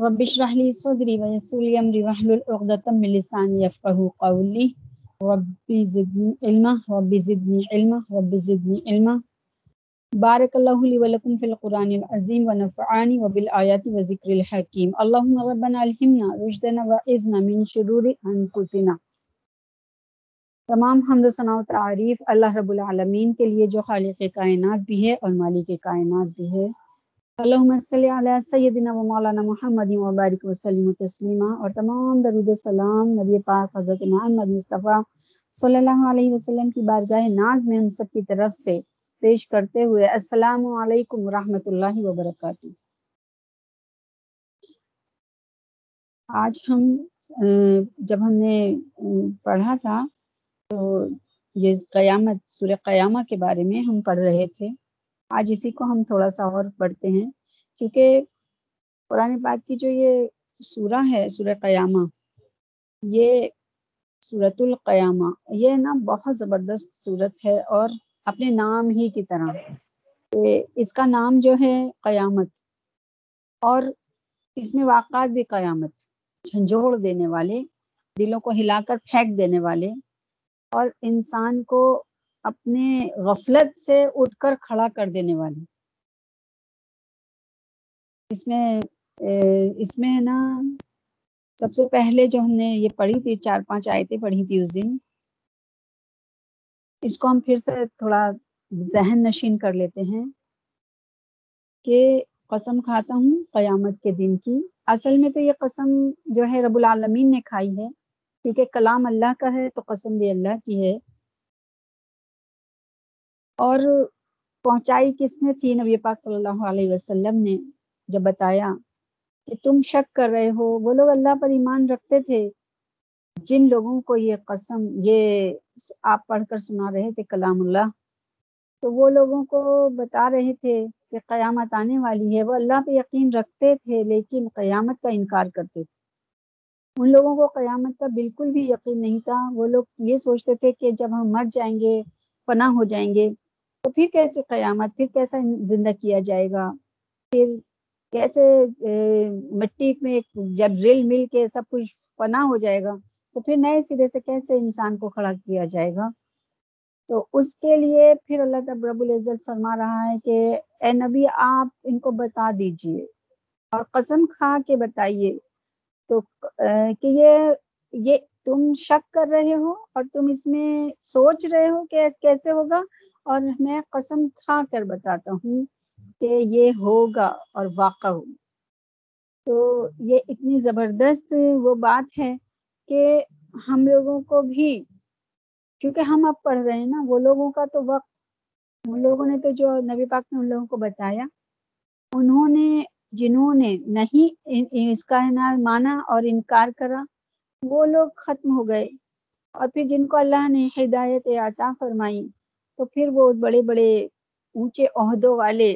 رب اشرح لي صدري ويسر لي امري واحلل عقدة من لساني يفقهوا قولي. ربي زدني علما، ربي زدني علما، ربي زدني علما. بارك الله لي ولكم في القرآن العظيم ونفعني وبالآيات وذكر الحكيم. اللهم ربنا الهمنا رشدنا وعزنا من شرور انفسنا تمام، حمد و ثناء و تعریف اللہ رب العالمین کے لیے جو خالق کائنات بھی ہے اور مالک کائنات بھی ہے۔ اللہم صلی علی سیدنا و مولانا محمد و بارک وسلم و تسلیمہ اور تمام درود و سلام نبی پاک حضرت محمد مصطفیٰ صلی اللہ علیہ وسلم کی بارگاہ ناز میں ہم سب کی طرف سے پیش کرتے ہوئے السلام علیکم ورحمۃ اللہ وبرکاتہ۔ آج ہم جب ہم نے پڑھا تھا تو یہ قیامت، سورہ قیامہ کے بارے میں ہم پڑھ رہے تھے۔ آج اسی کو ہم تھوڑا سا اور پڑھتے ہیں۔ کیونکہ قرآن پاک کی جو یہ سورہ ہے، سورہ قیامہ، یہ صورت القیامہ، یہ نا بہت زبردست صورت ہے اور اپنے نام ہی کی طرح۔ اس کا نام جو ہے قیامت اور اس میں واقعات بھی قیامت، جھنجھوڑ دینے والے، دلوں کو ہلا کر پھینک دینے والے اور انسان کو اپنے غفلت سے اٹھ کر کھڑا کر دینے والی اس میں اس میں ہے نا، سب سے پہلے جو ہم نے یہ پڑھی تھی، چار پانچ آیتیں پڑھی تھی اس دن، اس کو ہم پھر سے تھوڑا ذہن نشین کر لیتے ہیں کہ قسم کھاتا ہوں قیامت کے دن کی۔ اصل میں تو یہ قسم جو ہے رب العالمین نے کھائی ہے، کیونکہ کلام اللہ کا ہے تو قسم بھی اللہ کی ہے۔ اور پہنچائی کس نے تھی؟ نبی پاک صلی اللہ علیہ وسلم نے۔ جب بتایا کہ تم شک کر رہے ہو، وہ لوگ اللہ پر ایمان رکھتے تھے۔ جن لوگوں کو یہ قسم، یہ آپ پڑھ کر سنا رہے تھے کلام اللہ، تو وہ لوگوں کو بتا رہے تھے کہ قیامت آنے والی ہے۔ وہ اللہ پہ یقین رکھتے تھے، لیکن قیامت کا انکار کرتے تھے۔ ان لوگوں کو قیامت کا بالکل بھی یقین نہیں تھا۔ وہ لوگ یہ سوچتے تھے کہ جب ہم مر جائیں گے، پناہ ہو جائیں گے، تو پھر کیسے قیامت، پھر کیسا زندہ کیا جائے گا؟ پھر کیسے مٹی میں جب ریل مل کے سب کچھ پناہ ہو جائے گا، تو پھر نئے سرے سے کیسے انسان کو کھڑا کیا جائے گا؟ تو اس کے لیے پھر اللہ تب رب العزت فرما رہا ہے کہ، اے نبی، آپ ان کو بتا دیجیے اور قسم کھا کے بتائیے تو کہ یہ یہ تم شک کر رہے ہو اور تم اس میں سوچ رہے ہو کہ کیسے ہوگا؟ اور میں قسم کھا کر بتاتا ہوں کہ یہ ہوگا اور واقع ہوگا تو یہ اتنی زبردست وہ بات ہے کہ ہم لوگوں کو بھی، کیونکہ ہم اب پڑھ رہے ہیں نا، وہ لوگوں کا تو وقت، ان لوگوں نے تو جو نبی پاک نے ان لوگوں کو بتایا، انہوں نے، جنہوں نے نہیں اس کا مانا اور انکار کرا، وہ لوگ ختم ہو گئے۔ اور پھر جن کو اللہ نے ہدایت عطا فرمائی، تو پھر وہ بڑے بڑے اونچے عہدوں والے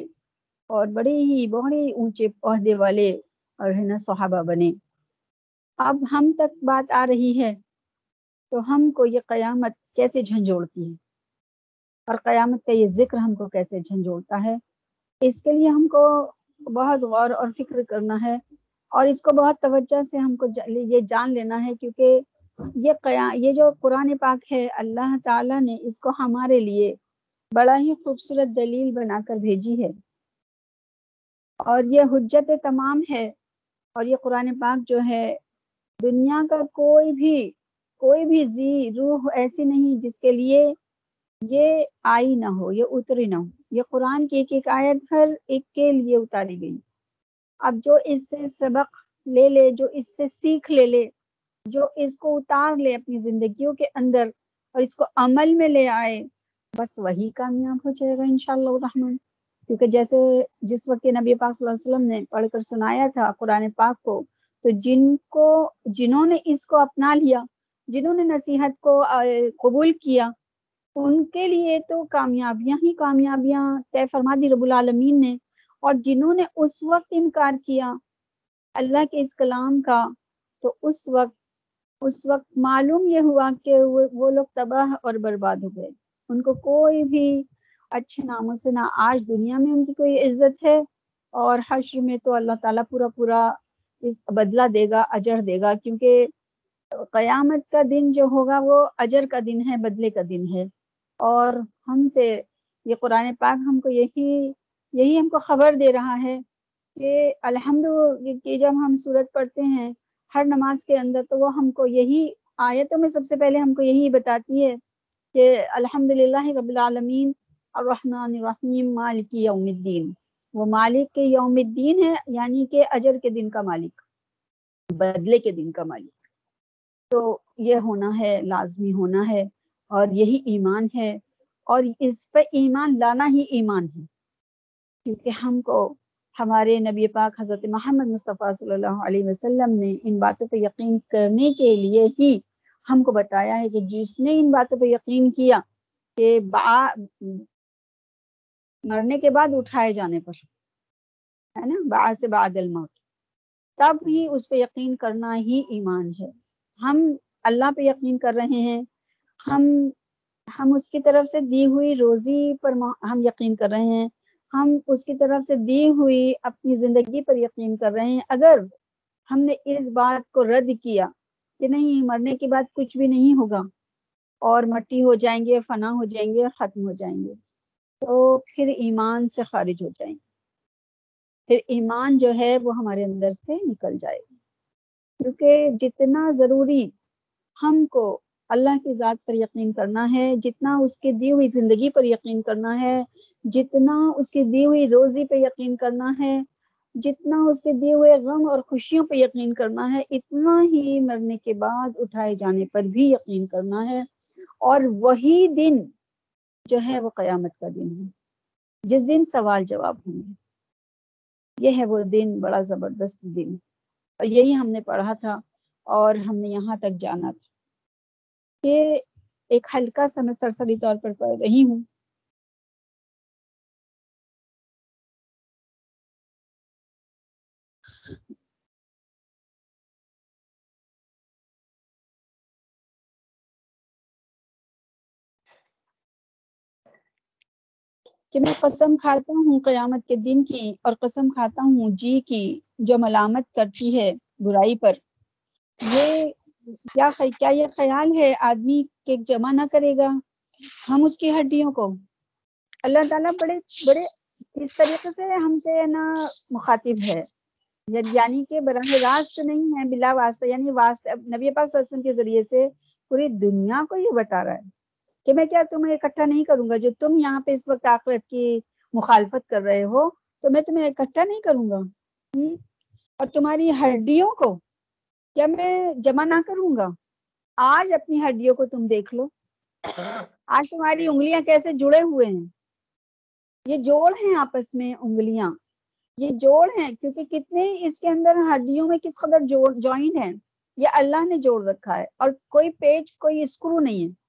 اور بڑے ہی بڑے اونچے عہدے والے اور ہے نا صحابہ بنے۔ اب ہم تک بات آ رہی ہے تو ہم کو یہ قیامت کیسے جھنجھوڑتی ہے؟ اور قیامت کا یہ ذکر ہم کو کیسے جھنجھوڑتا ہے؟ اس کے لیے ہم کو بہت غور اور فکر کرنا ہے اور اس کو بہت توجہ سے ہم کو یہ جان لینا ہے کیونکہ یہ قیا، یہ جو قرآن پاک ہے، اللہ تعالیٰ نے اس کو ہمارے لیے بڑا ہی خوبصورت دلیل بنا کر بھیجی ہے۔ اور یہ حجت تمام ہے۔ اور یہ قرآن پاک جو ہے، دنیا کا کوئی بھی کوئی بھی زی، روح ایسی نہیں جس کے لیے یہ آئی نہ ہو، یہ اتری نہ ہو۔ یہ قرآن کی ایک ایک آیت ہر ایک کے لیے اتاری گئی۔ اب جو اس سے سبق لے لے، جو اس سے سیکھ لے لے، جو اس کو اتار لے اپنی زندگیوں کے اندر اور اس کو عمل میں لے آئے، بس وہی کامیاب ہو جائے گا انشاءاللہ الرحمن۔ کیونکہ جیسے جس وقت نبی پاک صلی اللہ علیہ وسلم نے پڑھ کر سنایا تھا قرآن پاک کو، تو جن کو، جنہوں نے اس کو اپنا لیا، جنہوں نے نصیحت کو قبول کیا، ان کے لیے تو کامیابیاں ہی کامیابیاں طے فرما دی رب العالمین نے۔ اور جنہوں نے اس وقت انکار کیا اللہ کے اس کلام کا، تو اس وقت اس وقت معلوم یہ ہوا کہ وہ لوگ تباہ اور برباد ہو گئے۔ ان کو کوئی بھی اچھے ناموں سے، نہ آج دنیا میں ان کی کوئی عزت ہے اور حشر میں تو اللہ تعالیٰ پورا پورا اس بدلہ دے گا، اجر دے گا، کیونکہ قیامت کا دن جو ہوگا وہ اجر کا دن ہے، بدلے کا دن ہے۔ اور ہم سے، یہ قرآن پاک ہم کو یہی یہی ہم کو خبر دے رہا ہے کہ الحمد کہ جب ہم صورت پڑھتے ہیں، ہر نماز کے اندر تو وہ ہم کو یہی آیتوں میں سب سے پہلے ہم کو یہی بتاتی ہے کہ الحمد للہ رب العالمین الرحمن الرحیم، مالک یوم الدین۔ وہ مالک کے یوم الدین ہے یعنی کہ اجر کے دن کا مالک، بدلے کے دن کا مالک۔ تو یہ ہونا ہے، لازمی ہونا ہے، اور یہی ایمان ہے۔ اور اس پہ ایمان لانا ہی ایمان ہے۔ کیونکہ ہم کو، ہمارے نبی پاک حضرت محمد مصطفیٰ صلی اللہ علیہ وسلم نے ان باتوں پہ یقین کرنے کے لیے ہی ہم کو بتایا ہے کہ جس نے ان باتوں پہ یقین کیا کہ با مرنے کے بعد اٹھائے جانے پر، ہے نا؟ با سے بعد الموت۔ تب ہی اس پہ یقین کرنا ہی ایمان ہے۔ ہم اللہ پہ یقین کر رہے ہیں۔ ہم ہم اس کی طرف سے دی ہوئی روزی پر ہم یقین کر رہے ہیں۔ ہم اس کی طرف سے دی ہوئی اپنی زندگی پر یقین کر رہے ہیں۔ اگر ہم نے اس بات کو رد کیا کہ نہیں، مرنے کے بعد کچھ بھی نہیں ہوگا، اور مٹی ہو جائیں گے، فنا ہو جائیں گے، ختم ہو جائیں گے۔ تو پھر ایمان سے خارج ہو جائیں۔ گے پھر ایمان جو ہے وہ ہمارے اندر سے نکل جائے۔ گا کیونکہ جتنا ضروری ہم کو اللہ کی ذات پر یقین کرنا ہے، جتنا اس کی دی ہوئی زندگی پر یقین کرنا ہے، جتنا اس کی دی ہوئی روزی پہ یقین کرنا ہے، جتنا اس کے دیے ہوئے غم اور خوشیوں پہ یقین کرنا ہے، اتنا ہی مرنے کے بعد اٹھائے جانے پر بھی یقین کرنا ہے۔ اور وہی دن جو ہے وہ قیامت کا دن ہے۔ جس دن سوال جواب ہوں گے۔ یہ ہے وہ دن بڑا زبردست دن۔ اور یہی ہم نے پڑھا تھا اور ہم نے یہاں تک جانا تھا۔ کہ ایک ہلکا سا میں سرسری طور پر پڑھ رہی ہوں۔ کہ میں قسم کھاتا ہوں قیامت کے دن کی اور قسم کھاتا ہوں جی کی جو ملامت کرتی ہے برائی پر۔ یہ کیا کیا یہ خیال ہے آدمی کہ جمع نہ کرے گا؟ ہم اس کی ہڈیوں کو۔ اللہ تعالیٰ بڑے بڑے اس طریقے سے ہم سے نا مخاطب ہے۔ یعنی،, یعنی کہ براہ راست نہیں ہے، بلا واسطہ یعنی واسطہ، نبی پاک صلی اللہ علیہ وسلم کے ذریعے سے پوری دنیا کو یہ بتا رہا ہے۔ کہ میں کیا تمہیں اکٹھا نہیں کروں گا؟ جو تم یہاں پہ اس وقت آخرت کی مخالفت کر رہے ہو، تو میں تمہیں اکٹھا نہیں کروں گا۔ اور تمہاری ہڈیوں کو کیا میں جمع نہ کروں گا؟ آج اپنی ہڈیوں کو تم دیکھ لو۔ آج تمہاری انگلیاں کیسے جڑے ہوئے ہیں؟ یہ جوڑ ہیں آپس میں انگلیاں۔ یہ جوڑ ہیں، کیونکہ کتنے اس کے اندر ہڈیوں میں کس قدر جوڑ جوائنٹ ہیں؟ یہ اللہ نے جوڑ رکھا ہے اور کوئی پیج کوئی اسکرو نہیں ہے۔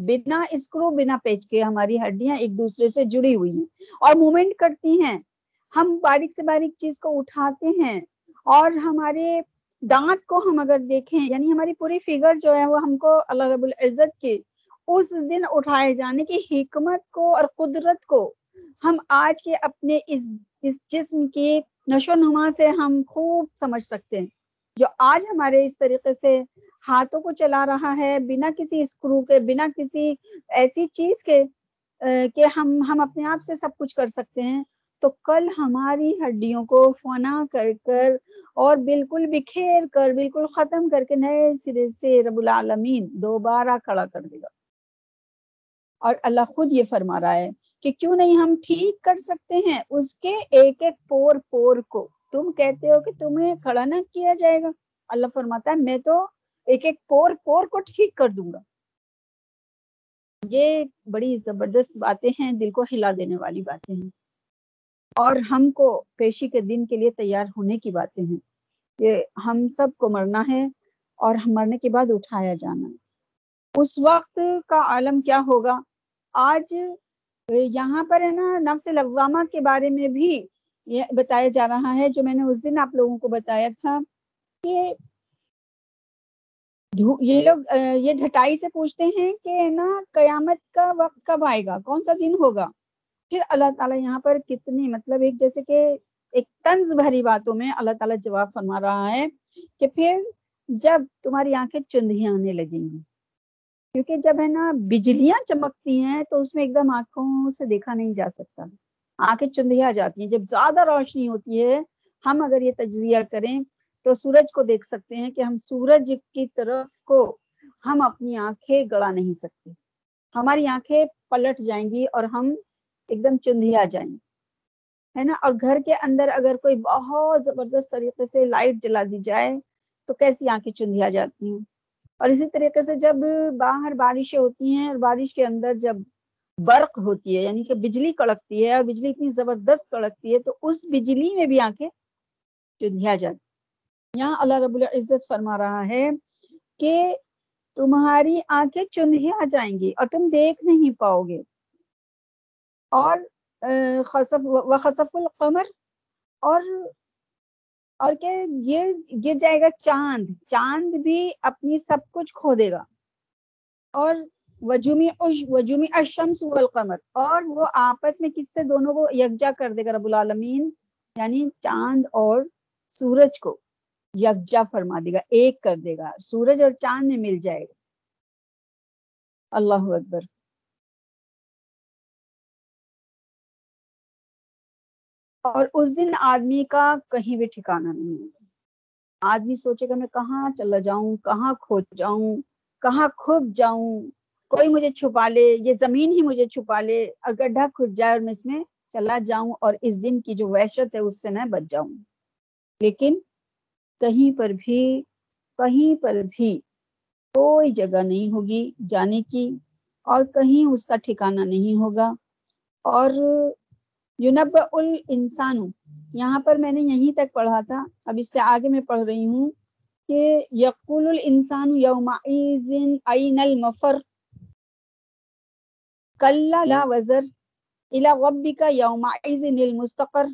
بنا اسکرو، بنا پیچ کے ہماری ہڈیاں ایک دوسرے سے جڑی ہوئی ہیں۔ اور مومنٹ کرتی ہیں۔ ہم باریک سے باریک چیز کو اٹھاتے ہیں۔ اور ہمارے دانت کو ہم اگر دیکھیں یعنی ہماری پوری فگر جو ہے، وہ ہم کو اللہ رب العزت کے اس دن اٹھائے جانے کی حکمت کو اور قدرت کو ہم آج کے اپنے اس اس جسم کی نشو نما سے ہم خوب سمجھ سکتے ہیں۔ جو آج ہمارے اس طریقے سے ہاتھوں کو چلا رہا ہے، بنا کسی اسکرو کے، بنا کسی ایسی چیز کے کہ ہم ہم اپنے آپ سے سب کچھ کر سکتے ہیں۔ تو کل ہماری ہڈیوں کو فنا کر کر اور بالکل بکھیر کر، بالکل ختم کر کے نئے سرے سے رب العالمین دوبارہ کھڑا کر دے گا۔ اور اللہ خود یہ فرما رہا ہے کہ کیوں نہیں ہم ٹھیک کر سکتے ہیں اس کے ایک ایک پور پور کو؟ تم کہتے ہو کہ تمہیں کھڑا نہ کیا جائے گا۔ اللہ فرماتا ہے، میں تو ایک ایک پور پور کو ٹھیک کر دوں گا۔ یہ بڑی زبردست باتیں ہیں، دل کو ہلا دینے والی باتیں ہیں۔ اور ہم کو پیشی کے دن کے لیے تیار ہونے کی باتیں ہیں۔ کہ ہم سب کو مرنا ہے اور مرنے کے بعد اٹھایا جانا۔ ہے اس وقت کا عالم کیا ہوگا؟ آج یہاں پر ہے نا، نفس لوامہ کے بارے میں بھی یہ بتایا جا رہا ہے، جو میں نے اس دن آپ لوگوں کو بتایا تھا کہ یہ لوگ یہ ڈھٹائی سے پوچھتے ہیں کہ نا، قیامت کا وقت کب آئے گا؟ کون سا دن ہوگا؟ پھر اللہ تعالیٰ یہاں پر کتنی مطلب ایک جیسے کہ ایک طنز بھری باتوں میں اللہ تعالیٰ جواب فرما رہا ہے کہ پھر جب تمہاری آنکھیں چندیاں آنے لگیں گی۔ کیونکہ جب ہے نا بجلیاں چمکتی ہیں تو اس میں ایک دم آنکھوں سے دیکھا نہیں جا سکتا۔ آنکھیں چندیا جاتی ہیں۔ جب زیادہ روشنی ہوتی ہے، ہم اگر یہ تجزیہ کریں تو سورج کو دیکھ سکتے ہیں کہ ہم سورج کی طرف کو ہم اپنی آنکھیں گڑا نہیں سکتے۔ ہماری آنکھیں پلٹ جائیں گی اور ہم ایک دم چندیا جائیں گے۔ ہے نا؟ اور گھر کے اندر اگر کوئی بہت زبردست طریقے سے لائٹ جلا دی جائے تو کیسی آنکھیں چندیا جاتی ہیں؟ اور اسی طریقے سے جب باہر بارشیں ہوتی ہیں اور بارش کے اندر جب برق ہوتی ہے یعنی کہ بجلی کڑکتی ہے اور بجلی اتنی زبردست کڑکتی ہے تو اس بجلی میں بھی آنکھیں چندیا جاتی یہاں اللہ رب العزت فرما رہا ہے کہ تمہاری آنکھیں چندیا جائیں گی اور تم دیکھ نہیں پاؤ گے۔ اور خصف، و خصف القمر، اور اور کیا گر گر جائے گا چاند۔ چاند بھی اپنی سب کچھ کھو دے گا۔ اور وجومی وجومی الشمس والقمر، اور وہ آپس میں کس سے دونوں کو یکجا کر دے گا رب العالمین؟ یعنی چاند اور سورج کو۔ یکجا فرما دے گا، ایک کر دے گا، سورج اور چاند میں مل جائے گا۔ اللہ اکبر۔ اور اس دن آدمی کا کہیں بھی ٹھکانا نہیں ہوگا۔ آدمی سوچے گا، میں کہاں چلا جاؤں، کہاں کھو جاؤں، کہاں کھب جاؤں، کوئی مجھے چھپا لے، یہ زمین ہی مجھے چھپا لے، اور گڈھا کھد جائے اور میں اس میں چلا جاؤں اور اس دن کی جو وحشت ہے، اس سے میں بچ جاؤں۔ لیکن کہیں پر بھی، کہیں پر بھی کوئی جگہ نہیں ہوگی جانے کی اور کہیں اس کا ٹھکانہ نہیں ہوگا۔ اور یونب الانسان یہاں پر میں نے یہیں تک پڑھا تھا، اب اس سے آگے میں پڑھ رہی ہوں کہ یقول الانسان یومئذ این المفر۔ کلا لا وزر الى ربک یومئذ المستقر۔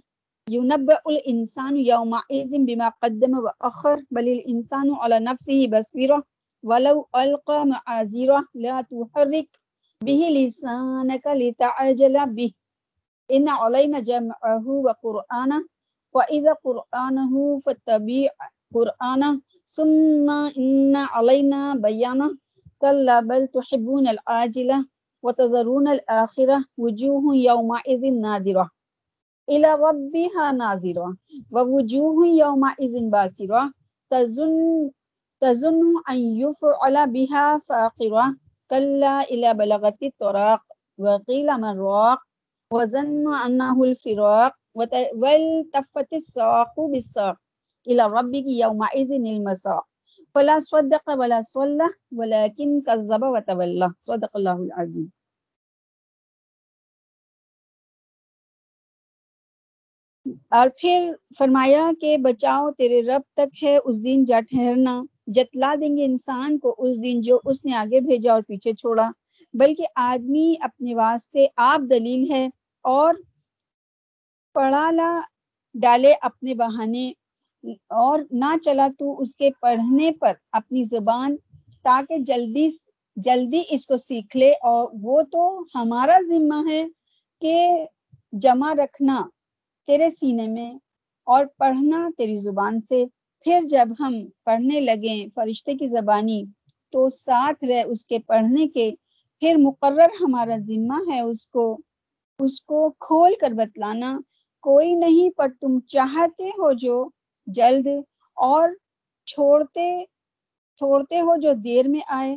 ينبأ الانسان يومئذ بما قدم واخر بل الانسان على نفسه بصيرة، ولو القى معاذيره لا تحرك به لسانك لتعجل به. ان علينا جمعه وقرآنه وإذا قرآنه فاتبع قرآنه، ثم إن علينا بيانه. كلا، بل تحبون العاجلة وتذرون الآخرة، وجوه يومئذ نادرة. إلى ربها ناظرة. ووجوه يومئذ باسرة. تظن تظن أن يفعل بها فاقرة. كلا إلى بلغت الطراق وقيل من راق وظن أنه الفراق. والتفت الساق بالساق. إلى ربك يومئذ المساق. فلا صدق ولا صلى. ولكن كذب وتولى. صدق الله العظيم. اور پھر فرمایا کہ بچاؤ تیرے رب تک ہے، اس دن جا ٹھہرنا۔ جتلا دیں گے انسان کو اس دن جو اس نے آگے بھیجا اور پیچھے چھوڑا۔ بلکہ آدمی اپنے واسطے آپ دلیل ہے اور پڑھا لا، ڈالے اپنے بہانے۔ اور نہ چلا تو اس کے پڑھنے پر اپنی زبان، تاکہ جلدی جلدی اس کو سیکھ لے۔ اور وہ تو ہمارا ذمہ ہے کہ جمع رکھنا۔ تیرے سینے میں اور پڑھنا تیری زبان سے۔ پھر جب ہم پڑھنے لگیں فرشتے کی زبانی، تو ساتھ رہ اس کے پڑھنے کے۔ پھر مقرر ہمارا ذمہ ہے اس کو اس کو کھول کر بتلانا۔ کوئی نہیں، پر تم چاہتے ہو جو جلد اور چھوڑتے چھوڑتے ہو جو دیر میں آئے۔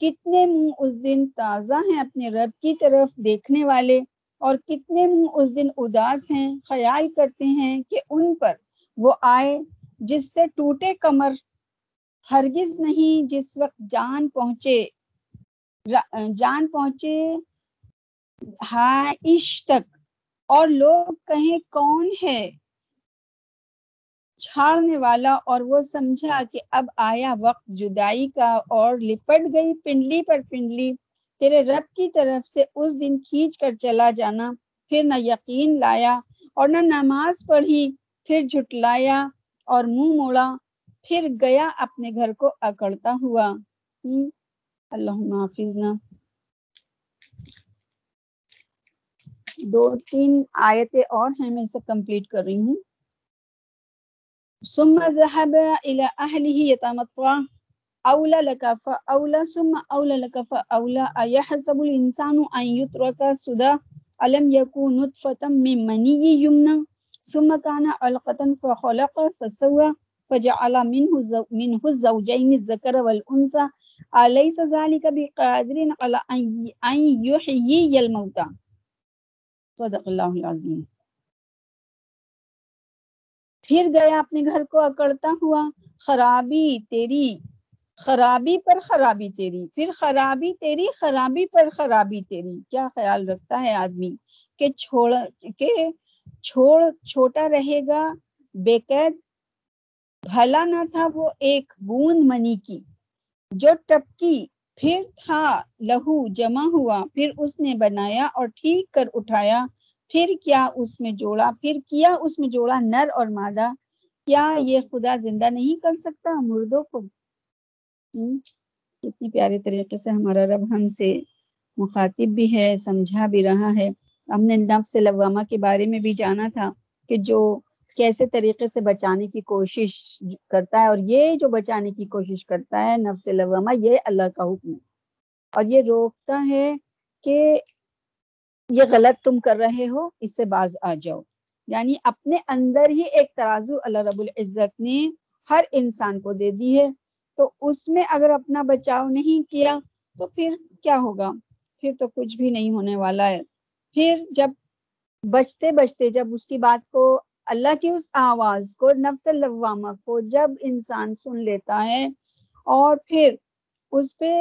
کتنے منہ اس دن تازہ ہیں اپنے رب کی طرف دیکھنے والے۔ اور کتنے منہ اس دن اداس ہیں، خیال کرتے ہیں کہ ان پر وہ آئے جس سے ٹوٹے کمر ہرگز نہیں، جس وقت جان پہنچے جان پہنچے ہائش تک۔ اور لوگ کہیں کون ہے چھاڑنے والا؟ اور وہ سمجھا کہ اب آیا وقت جدائی کا اور لپٹ گئی پنڈلی پر پنڈلی۔ تیرے رب کی طرف سے اس دن کھینچ کر چلا جانا، پھر نہ یقین لایا اور نہ نماز پڑھی، پھر جھٹلایا اور منہ موڑا، پھر گیا اپنے گھر کو اکڑتا ہوا۔ اللہ حافظ نہ دو تین آیتیں اور ہیں، میں اسے کمپلیٹ کر رہی ہوں۔ ثم ذهب الى اهله يتمطع اولى لك فاولى ثم اولى لك فاولى ايحسب الانسان ان يترك سدى؟ الم يكن نطفه من مني يمنى؟ ثم كان علقه فخلق فسوى، فجعل منه زو منه الزوجين الذكر والانثى اليس ذلك بقادر على ان يحيي الموتى؟ صدق اللہ العظیم پھر گیا اپنے گھر کو اکڑتا ہوا، خرابی تیری خرابی پر خرابی تیری، پھر خرابی تیری، خرابی پر خرابی تیری۔ کیا خیال رکھتا ہے آدمی؟ کہ چھوڑ کہ چھوڑ چھوٹا رہے گا، بے قید۔ بھلا نہ تھا وہ ایک بوند منی کی۔ جو ٹپکی، پھر تھا لہو جمع ہوا، پھر اس نے بنایا اور ٹھیک کر اٹھایا۔ پھر کیا اس میں جوڑا؟ پھر کیا اس میں جوڑا نر اور مادہ؟ کیا یہ خدا زندہ نہیں کر سکتا؟ مردوں کو کتنی پیارے طریقے سے ہمارا رب ہم سے مخاطب بھی ہے، سمجھا بھی رہا ہے۔ ہم نے نفس لوامہ کے بارے میں بھی جانا تھا کہ جو کیسے طریقے سے بچانے کی کوشش کرتا ہے اور یہ جو بچانے کی کوشش کرتا ہے نفس لوامہ، یہ اللہ کا حکم ہے۔ اور یہ روکتا ہے کہ یہ غلط تم کر رہے ہو، اس سے باز آ جاؤ۔ یعنی اپنے اندر ہی ایک ترازو اللہ رب العزت نے ہر انسان کو دے دی ہے۔ تو اس میں اگر اپنا بچاؤ نہیں کیا تو پھر کیا ہوگا؟ پھر تو کچھ بھی نہیں ہونے والا ہے۔ پھر جب بچتے بچتے جب اس کی بات کو اللہ کی اس آواز کو، نفس اللوامہ کو جب انسان سن لیتا ہے اور پھر اس پہ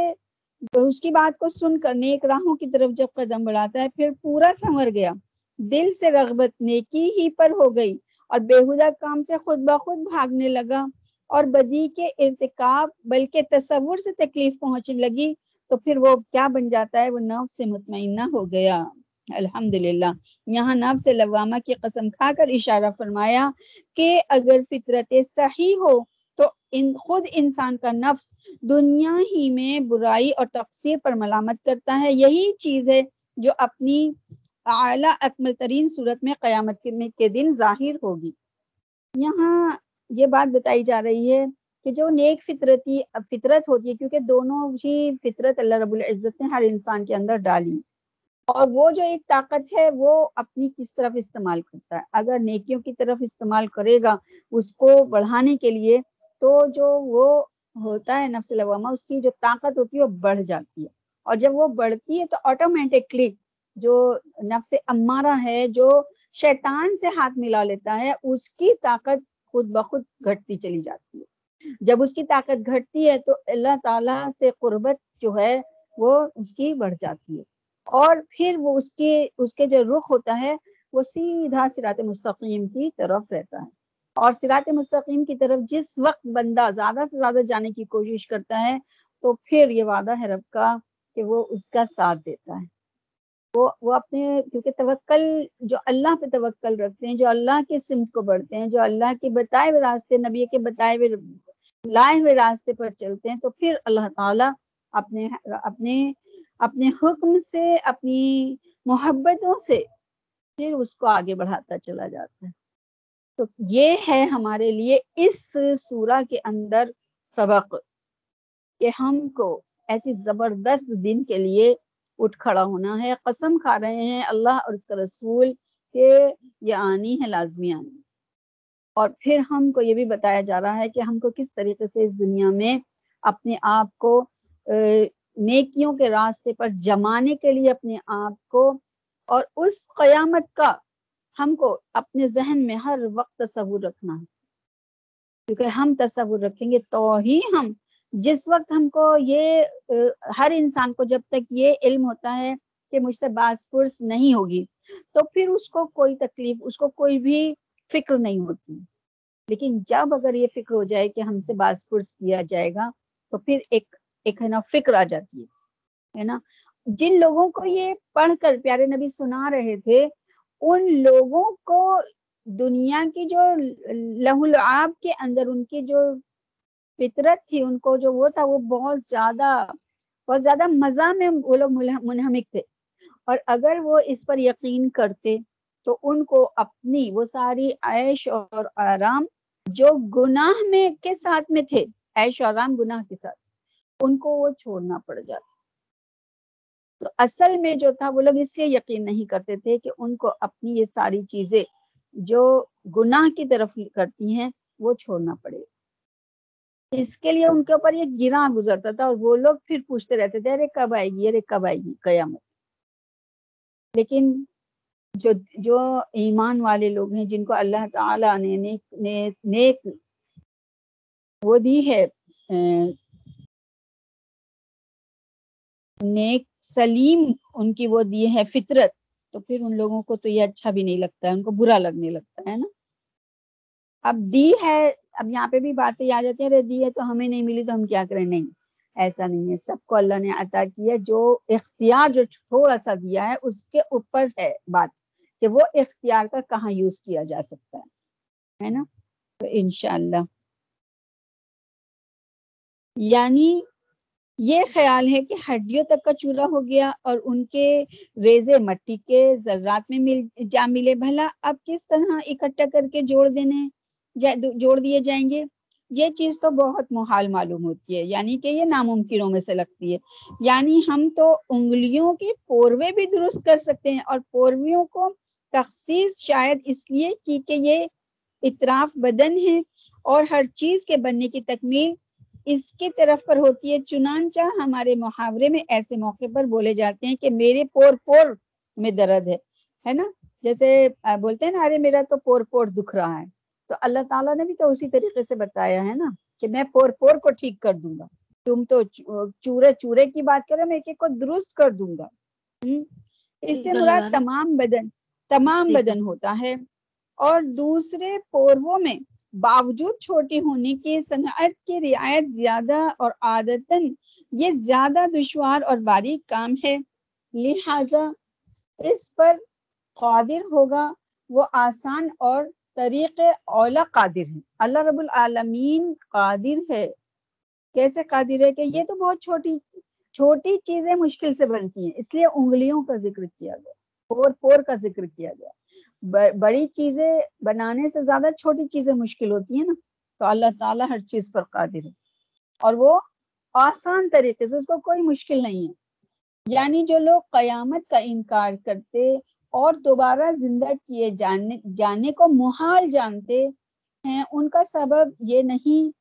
اس کی بات کو سن کر، نیک راہوں کی طرف جب قدم بڑھاتا ہے، پھر پورا سنور گیا۔ دل سے رغبت نیکی ہی پر ہو گئی اور بےحدہ کام سے خود بخود بھاگنے لگا۔ اور بدی کے ارتکاب بلکہ تصور سے تکلیف پہنچنے لگی تو پھر وہ کیا بن جاتا ہے؟ وہ نفس سے مطمئنہ ہو گیا۔ الحمد للہ یہاں نفس لوامہ کی قسم کھا کر اشارہ فرمایا کہ اگر فطرت صحیح ہو تو ان، خود انسان کا نفس دنیا ہی میں برائی اور تقسیر پر ملامت کرتا ہے۔ یہی چیز ہے جو اپنی اعلیٰ اکمل ترین صورت میں قیامت کے دن ظاہر ہوگی۔ یہاں یہ بات بتائی جا رہی ہے کہ جو نیک فطرتی فطرت ہوتی ہے، کیونکہ دونوں ہی فطرت اللہ رب العزت نے ہر انسان کے اندر ڈالی۔ اور وہ جو ایک طاقت ہے، وہ اپنی کس طرف استعمال کرتا ہے؟ اگر نیکیوں کی طرف استعمال کرے گا اس کو بڑھانے کے لیے، تو جو وہ ہوتا ہے نفس لوامہ، اس کی جو طاقت ہوتی ہے، وہ بڑھ جاتی ہے۔ اور جب وہ بڑھتی ہے، تو آٹومیٹکلی جو نفس امارہ ہے، جو شیطان سے ہاتھ ملا لیتا ہے، اس کی طاقت خود بخود گھٹتی چلی جاتی ہے۔ جب اس کی طاقت گھٹتی ہے تو اللہ تعالیٰ سے قربت جو ہے وہ اس کی بڑھ جاتی ہے۔ اور پھر وہ اس کے اس کے جو رخ ہوتا ہے وہ سیدھا سرات مستقیم کی طرف رہتا ہے۔ اور سرات مستقیم کی طرف جس وقت بندہ زیادہ سے زیادہ جانے کی کوشش کرتا ہے تو پھر یہ وعدہ ہے رب کا کہ وہ اس کا ساتھ دیتا ہے۔ وہ وہ اپنے کیونکہ توکل جو اللہ پہ توکل رکھتے ہیں، جو اللہ کے سمت کو بڑھتے ہیں، جو اللہ کے بتائے ہوئے راستے، نبی کے بتائے ہوئے لائے ہوئے راستے پر چلتے ہیں، تو پھر اللہ تعالیٰ اپنے اپنے اپنے حکم سے، اپنی محبتوں سے پھر اس کو آگے بڑھاتا چلا جاتا ہے۔ تو یہ ہے ہمارے لیے اس سورہ کے اندر سبق کہ ہم کو ایسی زبردست دن کے لیے اٹھ کھڑا ہونا ہے، قسم کھا رہے ہیں اللہ اور اس کا رسول کہ یہ آنی ہے، لازمی آنی۔ اور پھر ہم کو یہ بھی بتایا جا رہا ہے کہ ہم کو کس طریقے سے اس دنیا میں اپنے آپ کو نیکیوں کے راستے پر جمانے کے لیے اپنے آپ کو اور اس قیامت کا ہم کو اپنے ذہن میں ہر وقت تصور رکھنا ہے۔ کیونکہ ہم تصور رکھیں گے تو ہی ہم جس وقت ہم کو یہ ہر انسان کو جب تک یہ علم ہوتا ہے کہ مجھ سے باس پرس نہیں ہوگی، تو پھر اس کو کوئی تکلیف، اس کو کوئی بھی فکر نہیں ہوتی۔ لیکن جب اگر یہ فکر ہو جائے کہ ہم سے باس پرس کیا جائے گا، تو پھر ایک ایک ہے نا فکر آ جاتی ہے نا؟ جن لوگوں کو یہ پڑھ کر پیارے نبی سنا رہے تھے، ان لوگوں کو دنیا کی جو لہو العاب کے اندر، ان کی جو فطرت تھی ان کو جو وہ تھا وہ بہت زیادہ بہت زیادہ مزہ میں وہ لوگ منہمک تھے۔ اور اگر وہ اس پر یقین کرتے تو ان کو اپنی وہ ساری عیش اور آرام جو گناہ میں کے ساتھ میں تھے ایش آرام گناہ کے ساتھ، ان کو وہ چھوڑنا پڑ جاتا۔ تو اصل میں جو تھا، وہ لوگ اس لیے یقین نہیں کرتے تھے کہ ان کو اپنی یہ ساری چیزیں جو گناہ کی طرف کرتی ہیں، وہ چھوڑنا پڑے۔ اس کے لیے ان کے اوپر یہ گرا گزرتا تھا اور وہ لوگ پھر پوچھتے رہتے تھے، ارے کب آئے گی؟ ارے کب آئے گی؟ قیامت۔ لیکن جو جو ایمان والے لوگ ہیں، جن کو اللہ تعالیٰ نے نیک نیک وہ دی ہے نیک سلیم ان کی وہ دی ہے فطرت، تو پھر ان لوگوں کو تو یہ اچھا بھی نہیں لگتا ہے، ان کو برا لگنے لگتا ہے نا۔ اب دی ہے اب یہاں پہ بھی باتیں آ جاتی ہیں دی ہے تو ہمیں نہیں ملی تو ہم کیا کریں؟ نہیں، ایسا نہیں ہے۔ سب کو اللہ نے عطا کیا، جو اختیار جو تھوڑا سا دیا ہے، اس کے اوپر ہے بات کہ وہ اختیار کا کہاں یوز کیا جا سکتا ہے نا؟ تو انشاءاللہ۔ یعنی یہ خیال ہے کہ ہڈیوں تک کا چولہا ہو گیا اور ان کے ریزے مٹی کے ذرات میں مل جا ملے۔ بھلا اب کس طرح اکٹھا کر کے جوڑ دینے؟ جوڑ دیے جائیں گے۔ یہ چیز تو بہت محال معلوم ہوتی ہے یعنی کہ یہ ناممکنوں میں سے لگتی ہے۔ یعنی ہم تو انگلیوں کے پوروے بھی درست کر سکتے ہیں اور پورویوں کو تخصیص شاید اس لیے کی کہ یہ اطراف بدن ہے اور ہر چیز کے بننے کی تکمیل اس کی طرف پر ہوتی ہے۔ چنانچہ ہمارے محاورے میں ایسے موقع پر بولے جاتے ہیں کہ میرے پور پور میں درد ہے ہے نا؟ جیسے بولتے ہیں نا، ارے میرا تو پور پور دکھ رہا ہے۔ تو اللہ تعالیٰ نے بھی تو اسی طریقے سے بتایا ہے نا کہ میں پور پور کو ٹھیک کر دوں گا۔ تم تو چورے چورے کی بات کرو میں ایک کو درست کر دوں گا۔ اس سے مراد تمام بدن تمام بدن ہوتا ہے۔ اور دوسرے پورووں میں باوجود چھوٹی ہونے کی صنعت کی رعایت زیادہ اور عادتاً یہ زیادہ دشوار اور باریک کام ہے۔ لہذا اس پر قادر ہوگا وہ آسان اور طریق اولا قادر ہے اللہ رب العالمین قادر ہے۔ کیسے قادر ہے کہ یہ تو بہت چھوٹی چھوٹی چیزیں مشکل سے بنتی ہیں۔ اس لیے انگلیوں کا ذکر کیا گیا، پور پور کا ذکر کیا گیا۔ بڑی چیزیں بنانے سے زیادہ چھوٹی چیزیں مشکل ہوتی ہیں نا۔ تو اللہ تعالیٰ ہر چیز پر قادر ہے۔ اور وہ آسان طریقے سے، اس کو کوئی مشکل نہیں ہے۔ یعنی جو لوگ قیامت کا انکار کرتے اور دوبارہ زندہ کیے جانے جانے کو محال جانتے ہیں، ان کا سبب یہ نہیں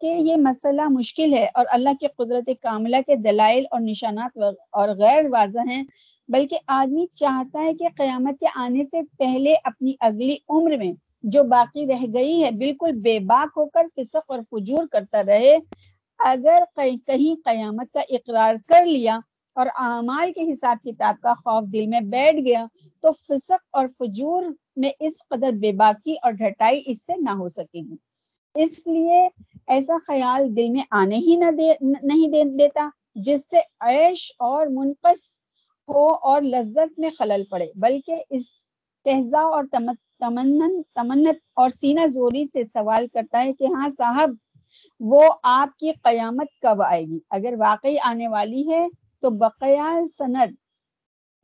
کہ یہ مسئلہ مشکل ہے اور اللہ کے قدرت کاملہ کے دلائل اور نشانات اور غیر واضح ہیں، بلکہ آدمی چاہتا ہے کہ قیامت کے آنے سے پہلے اپنی اگلی عمر میں جو باقی رہ گئی ہے بالکل بے باک ہو کر فسق اور فجور کرتا رہے۔ اگر کہیں قیامت کا اقرار کر لیا اور اعمال کے حساب کتاب کا خوف دل میں بیٹھ گیا تو فسق اور فجور میں اس قدر بے باکی اور ڈھٹائی اس سے نہ ہو سکے گی۔ اس لیے ایسا خیال دل میں آنے ہی نہ دے، نہیں دے، دیتا، جس سے عیش اور منقص ہو اور لذت میں خلل پڑے۔ بلکہ اس تہذا اور تمنن، تمنت اور سینہ زوری سے سوال کرتا ہے کہ ہاں صاحب، وہ آپ کی قیامت کب آئے گی؟ اگر واقعی آنے والی ہے تو بقیا سند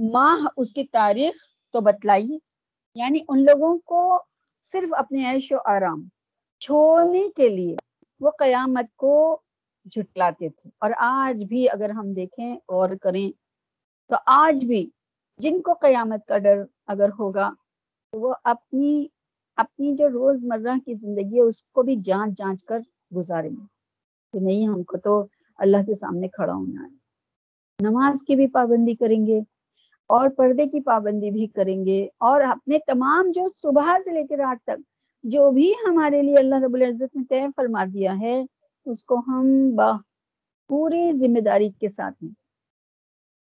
ماہ اس کی تاریخ تو بتلائیے۔ یعنی ان لوگوں کو صرف اپنے عیش و آرام چھوڑنے کے لیے وہ قیامت کو جھٹلاتے تھے۔ اور آج بھی اگر ہم دیکھیں اور کریں تو آج بھی جن کو قیامت کا ڈر اگر ہوگا تو وہ اپنی اپنی جو روز مرہ کی زندگی ہے، اس کو بھی جانچ جانچ کر گزاریں گے۔ کہ نہیں، ہم کو تو اللہ کے سامنے کھڑا ہونا ہے۔ نماز کی بھی پابندی کریں گے۔ اور پردے کی پابندی بھی کریں گے اور اپنے تمام جو صبح سے لے کے رات تک جو بھی ہمارے لیے اللہ رب العزت نے طے فرما دیا ہے، اس کو ہم با پوری ذمہ داری کے ساتھ میں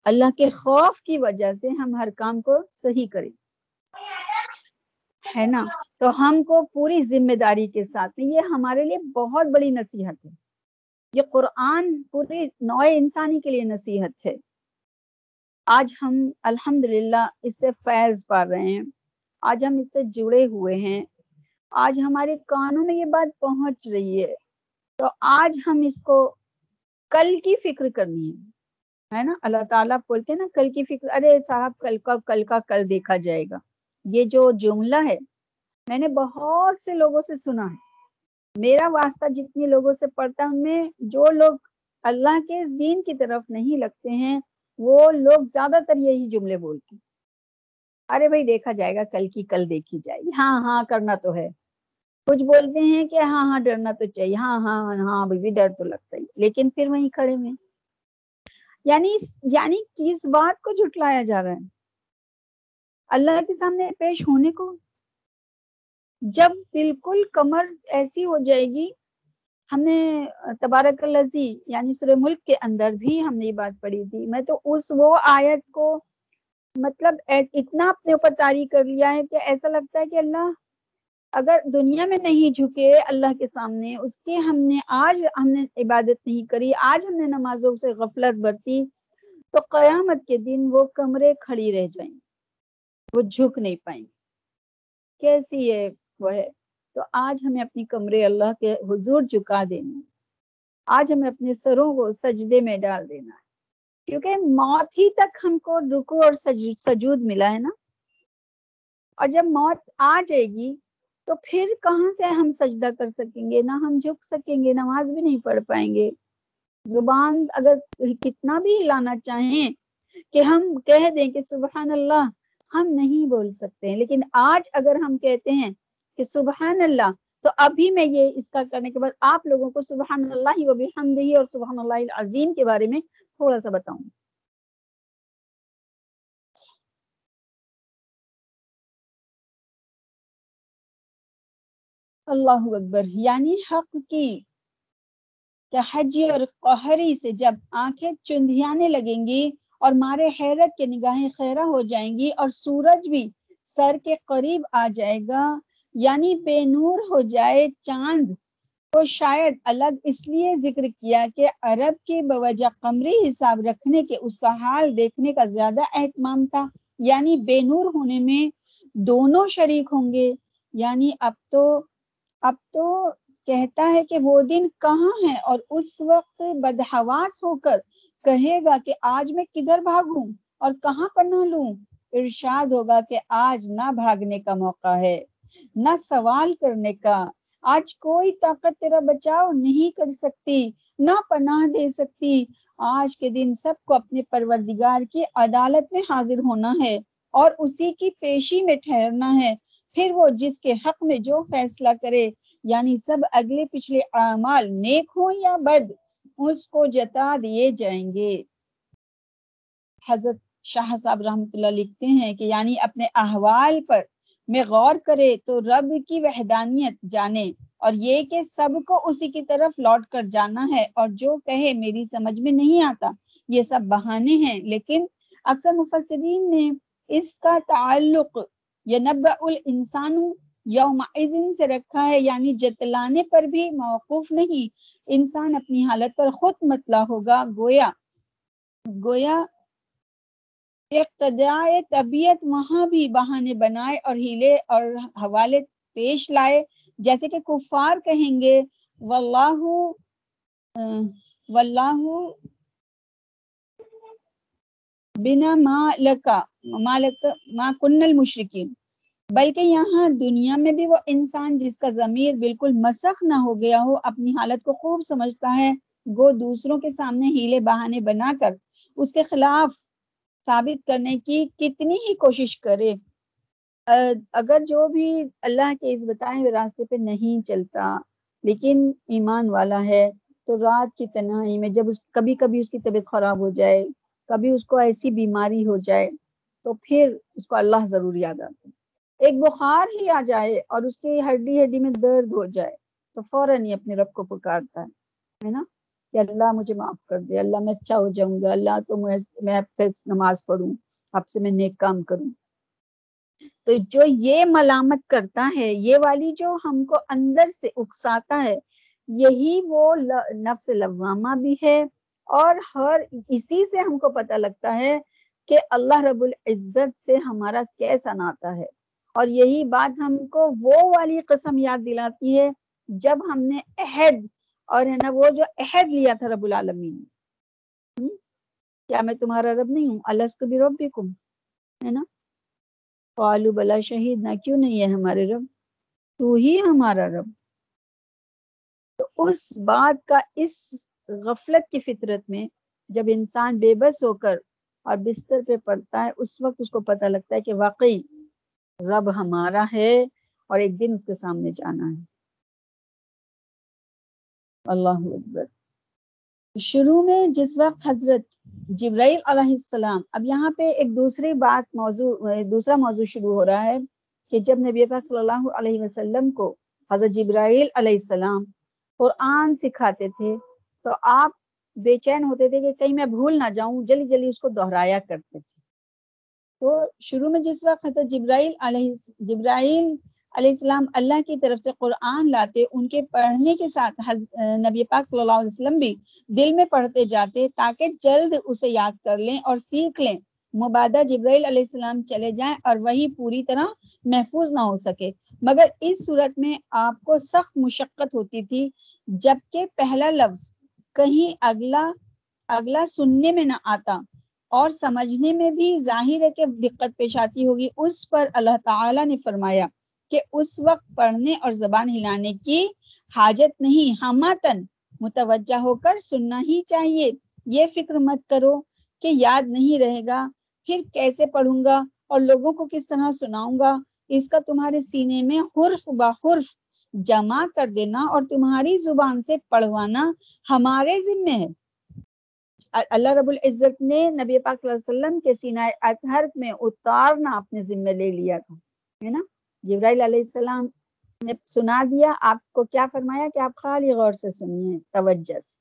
اللہ کے خوف کی وجہ سے ہم ہر کام کو صحیح کریں۔ ہے نا؟ تو ہم کو پوری ذمہ داری کے ساتھ میں یہ ہمارے لیے بہت بڑی نصیحت ہے۔ یہ قرآن پوری نوع انسانی کے لیے نصیحت ہے۔ آج ہم الحمد اس سے فیض پا رہے ہیں۔ آج ہم اس سے جڑے ہوئے ہیں۔ آج ہمارے کانوں میں یہ بات پہنچ رہی ہے۔ تو آج ہم اس کو کل کی فکر کرنی ہے۔ ہے نا؟ اللہ تعالیٰ بولتے ہیں نا، کل کی فکر۔ ارے صاحب، کل کا کل کا کل دیکھا جائے گا۔ یہ جو جملہ ہے، میں نے بہت سے لوگوں سے سنا ہے۔ میرا واسطہ جتنے لوگوں سے پڑتا ہے ان میں جو لوگ اللہ کے اس دین کی طرف نہیں لگتے ہیں وہ لوگ زیادہ تر یہی جملے بولتے ارے بھائی، دیکھا جائے گا، کل کی کل دیکھی جائے گی۔ ہاں ہاں کرنا تو ہے۔ کچھ بولتے ہیں کہ ہاں ہاں ڈرنا تو چاہیے۔ ہاں ہاں ہاں بھی ڈر تو لگتا ہی۔ لیکن پھر وہیں کھڑے میں یعنی یعنی کس بات کو جھٹلایا جا رہا ہے؟ اللہ کے سامنے پیش ہونے کو؟ جب بالکل کمر ایسی ہو جائے گی ہم نے، تبارک الزی یعنی سورہ ملک کے اندر بھی ہم نے یہ بات پڑھی تھی۔ میں تو اس وہ آیت کو مطلب اتنا اپنے اوپر تاریخ کر لیا ہے کہ ایسا لگتا ہے کہ اللہ اگر دنیا میں نہیں جھکے اللہ کے سامنے، اس کے ہم نے آج ہم نے عبادت نہیں کری، آج ہم نے نمازوں سے غفلت برتی، تو قیامت کے دن وہ کمرے کھڑی رہ جائیں، وہ جھک نہیں پائیں۔ کیسی ہے وہ ہے؟ تو آج ہمیں اپنی کمرے اللہ کے حضور جھکا دینا آج ہمیں اپنے سروں کو سجدے میں ڈال دینا ہے۔ کیونکہ موت ہی تک ہم کو رکو اور سجود ملا ہے نا۔ اور جب موت آ جائے گی تو پھر کہاں سے ہم سجدہ کر سکیں گے؟ نہ ہم جھک سکیں گے، نماز بھی نہیں پڑھ پائیں گے۔ زبان اگر کتنا بھی ہلانا چاہیں کہ ہم کہہ دیں کہ سبحان اللہ، ہم نہیں بول سکتے۔ ہیں لیکن آج اگر ہم کہتے ہیں کہ سبحان اللہ، تو ابھی میں یہ اس کا کرنے کے بعد آپ لوگوں کو سبحان اللہ و بحمدہ اور سبحان اللہ العظیم کے بارے میں تھوڑا سا بتاؤں۔ اللہ اکبر یعنی حق کی تحجی اور قہری سے جب آنکھیں چندیانے لگیں گی اور مارے حیرت کے نگاہیں خیرہ ہو جائیں گی اور سورج بھی سر کے قریب آ جائے گا یعنی بے نور ہو جائے چاند تو شاید الگ اس لیے ذکر کیا کہ عرب کے بوجہ قمری حساب رکھنے کے اس کا حال دیکھنے کا زیادہ اہتمام تھا۔ یعنی بے نور ہونے میں دونوں شریک ہوں گے۔ یعنی اب تو اب تو کہتا ہے کہ وہ دن کہاں ہے اور اس وقت بدحواس ہو کر کہے گا کہ آج میں کدھر بھاگوں اور کہاں پناہ لوں۔ ارشاد ہوگا کہ آج نہ بھاگنے کا موقع ہے۔ نہ سوال کرنے کا۔ آج کوئی طاقت تیرا بچاؤ نہیں کر سکتی، نہ پناہ دے سکتی۔ آج کے دن سب کو اپنے پروردگار کی عدالت میں حاضر ہونا ہے اور اسی کی پیشی میں ٹھہرنا ہے۔ پھر وہ جس کے حق میں جو فیصلہ کرے یعنی سب اگلے پچھلے اعمال نیک ہو یا بد، اس کو جتا دیے جائیں گے۔ حضرت شاہ صاحب رحمۃ اللہ لکھتے ہیں کہ یعنی اپنے احوال پر میں غور کرے تو رب کی وحدانیت جانے اور یہ کہ سب کو اسی کی طرف لوٹ کر جانا ہے اور جو کہے میری سمجھ میں نہیں آتا۔ یہ سب بہانے ہیں، لیکن اکثر مفسرین نے اس کا تعلق ینبع الانسان یوم سے رکھا ہے یعنی جتلانے پر بھی موقف نہیں۔ انسان اپنی حالت پر خود مطلع ہوگا، گویا گویا اقتداء طبیعت وہاں بھی بہانے بنائے اور ہیلے اور حوالے پیش لائے۔ جیسے کہ کفار کہیں گے، واللہ واللہ بنا ما لکا ما لکا ما کن المشرکین۔ بلکہ یہاں دنیا میں بھی وہ انسان جس کا ضمیر بالکل مسخ نہ ہو گیا ہو، اپنی حالت کو خوب سمجھتا ہے، وہ دوسروں کے سامنے ہیلے بہانے بنا کر۔ اس کے خلاف ثابت کرنے کی کتنی ہی کوشش کرے۔ اگر جو بھی اللہ کے اس بتائے ہوئے راستے پہ نہیں چلتا، لیکن ایمان والا ہے، تو رات کی تنہائی میں جب اس، کبھی کبھی اس کی طبیعت خراب ہو جائے، کبھی اس کو ایسی بیماری ہو جائے، تو پھر اس کو اللہ ضرور یاد آتا ایک بخار ہی آ جائے اور اس کی ہڈی ہڈی میں درد ہو جائے، تو فوراً ہی اپنے رب کو پکارتا ہے نا؟ کہ اللہ مجھے معاف کر دے، اللہ میں اچھا ہو جاؤں گا، اللہ تو میں اب سے نماز پڑھوں اب سے میں نیک کام کروں۔ تو جو یہ ملامت کرتا ہے، یہ والی جو ہم کو اندر سے اکساتا ہے، یہی وہ نفس لوامہ بھی ہے۔ اور ہر، اسی سے ہم کو پتہ لگتا ہے کہ اللہ رب العزت سے ہمارا کیسا ناتا ہے۔ اور یہی بات ہم کو وہ والی قسم یاد دلاتی ہے جب ہم نے عہد اور ہے نا وہ جو عہد لیا تھا رب العالمین نے۔ کیا میں تمہارا رب نہیں ہوں؟ اللہ تو بھی رب بھی کم ہے نا؟ قالو بلا شہید نہ کیوں نہیں ہے ہمارے رب؟ تو ہی ہمارا رب۔ تو اس بات کا، اس غفلت کی فطرت میں جب انسان بے بس ہو کر اور بستر پہ پڑتا ہے، اس وقت اس کو پتہ لگتا ہے کہ واقعی رب ہمارا ہے اور ایک دن اس کے سامنے جانا ہے۔ اللہ اکبر شروع میں جس وقت حضرت جبرائیل علیہ السلام، اب یہاں پہ ایک دوسری بات موضوع، دوسرا موضوع شروع ہو رہا ہے کہ جب نبی پاک صلی اللہ علیہ وسلم کو حضرت جبرائیل علیہ السلام قرآن سکھاتے تھے، تو آپ بے چین ہوتے تھے کہ کہیں میں بھول نہ جاؤں، جلدی جلدی اس کو دہرایا کرتے تھے۔ تو شروع میں جس وقت حضرت جبرائیل علیہ، جبرائیل علیہ السلام اللہ کی طرف سے قرآن لاتے، ان کے پڑھنے کے ساتھ نبی پاک صلی اللہ علیہ وسلم بھی دل میں پڑھتے جاتے تاکہ جلد اسے یاد کر لیں اور سیکھ لیں۔ مبادہ جبرائیل علیہ السلام چلے جائیں اور وہی پوری طرح محفوظ نہ ہو سکے۔ مگر اس صورت میں آپ کو سخت مشقت ہوتی تھی، جبکہ پہلا لفظ کہیں اگلا اگلا سننے میں نہ آتا اور سمجھنے میں بھی ظاہر ہے کہ دقت پیش آتی ہوگی۔ اس پر اللہ تعالی نے فرمایا کہ اس وقت پڑھنے اور زبان ہلانے کی حاجت نہیں ہماتن متوجہ ہو کر سننا ہی چاہیے۔ یہ فکر مت کرو کہ یاد نہیں رہے گا۔ پھر کیسے پڑھوں گا اور لوگوں کو کس طرح سناؤں گا؟ اس کا تمہارے سینے میں حرف بحرف جمع کر دینا اور تمہاری زبان سے پڑھوانا ہمارے ذمے ہے۔ اللہ رب العزت نے نبی پاک صلی اللہ علیہ وسلم کے سینہ اطہر میں اتارنا اپنے ذمے لے لیا تھا، ہے نا؟ جبرائیل علیہ السلام نے سنا دیا، آپ کو کیا فرمایا کہ آپ خالی غور سے سنیے، توجہ سے۔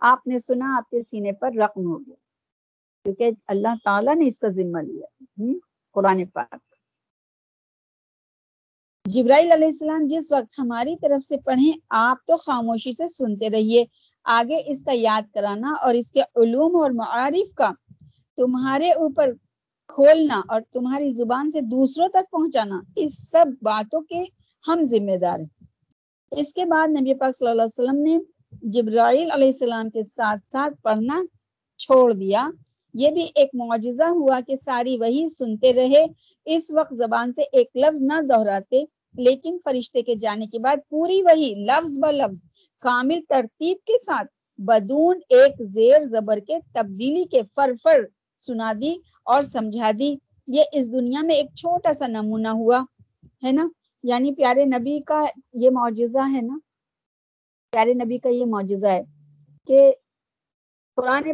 آپ نے سنا، آپ کے سینے پر رقم ہو گیا۔ کیونکہ اللہ تعالیٰ نے اس کا ذمہ لیا۔ قرآن پاک۔ جبرائیل علیہ السلام جس وقت ہماری طرف سے پڑھیں، آپ تو خاموشی سے سنتے رہیے۔ آگے اس کا یاد کرانا اور اس کے علوم اور معارف کا تمہارے اوپر کھولنا اور تمہاری زبان سے دوسروں تک پہنچانا، اس سب باتوں کے ہم ذمہ دار ہیں۔ اس کے بعد نبی پاک صلی اللہ علیہ وسلم نے جبرائیل علیہ السلام کے ساتھ ساتھ پڑھنا چھوڑ دیا۔ یہ بھی ایک معجزہ ہوا کہ ساری وہی سنتے رہے، اس وقت زبان سے ایک لفظ نہ دہراتے، لیکن فرشتے کے جانے کے بعد پوری وہی لفظ ب لفظ، کامل ترتیب کے ساتھ بدون ایک زیر زبر کے تبدیلی کے فر فر سنا دی۔ اور سمجھا دی، یہ اس دنیا میں ایک چھوٹا سا نمونہ ہوا، ہے نا؟ یعنی پیارے نبی کا یہ معجزہ ہے نا؟ پیارے نبی کا یہ معجزہ ہے کہ قرآن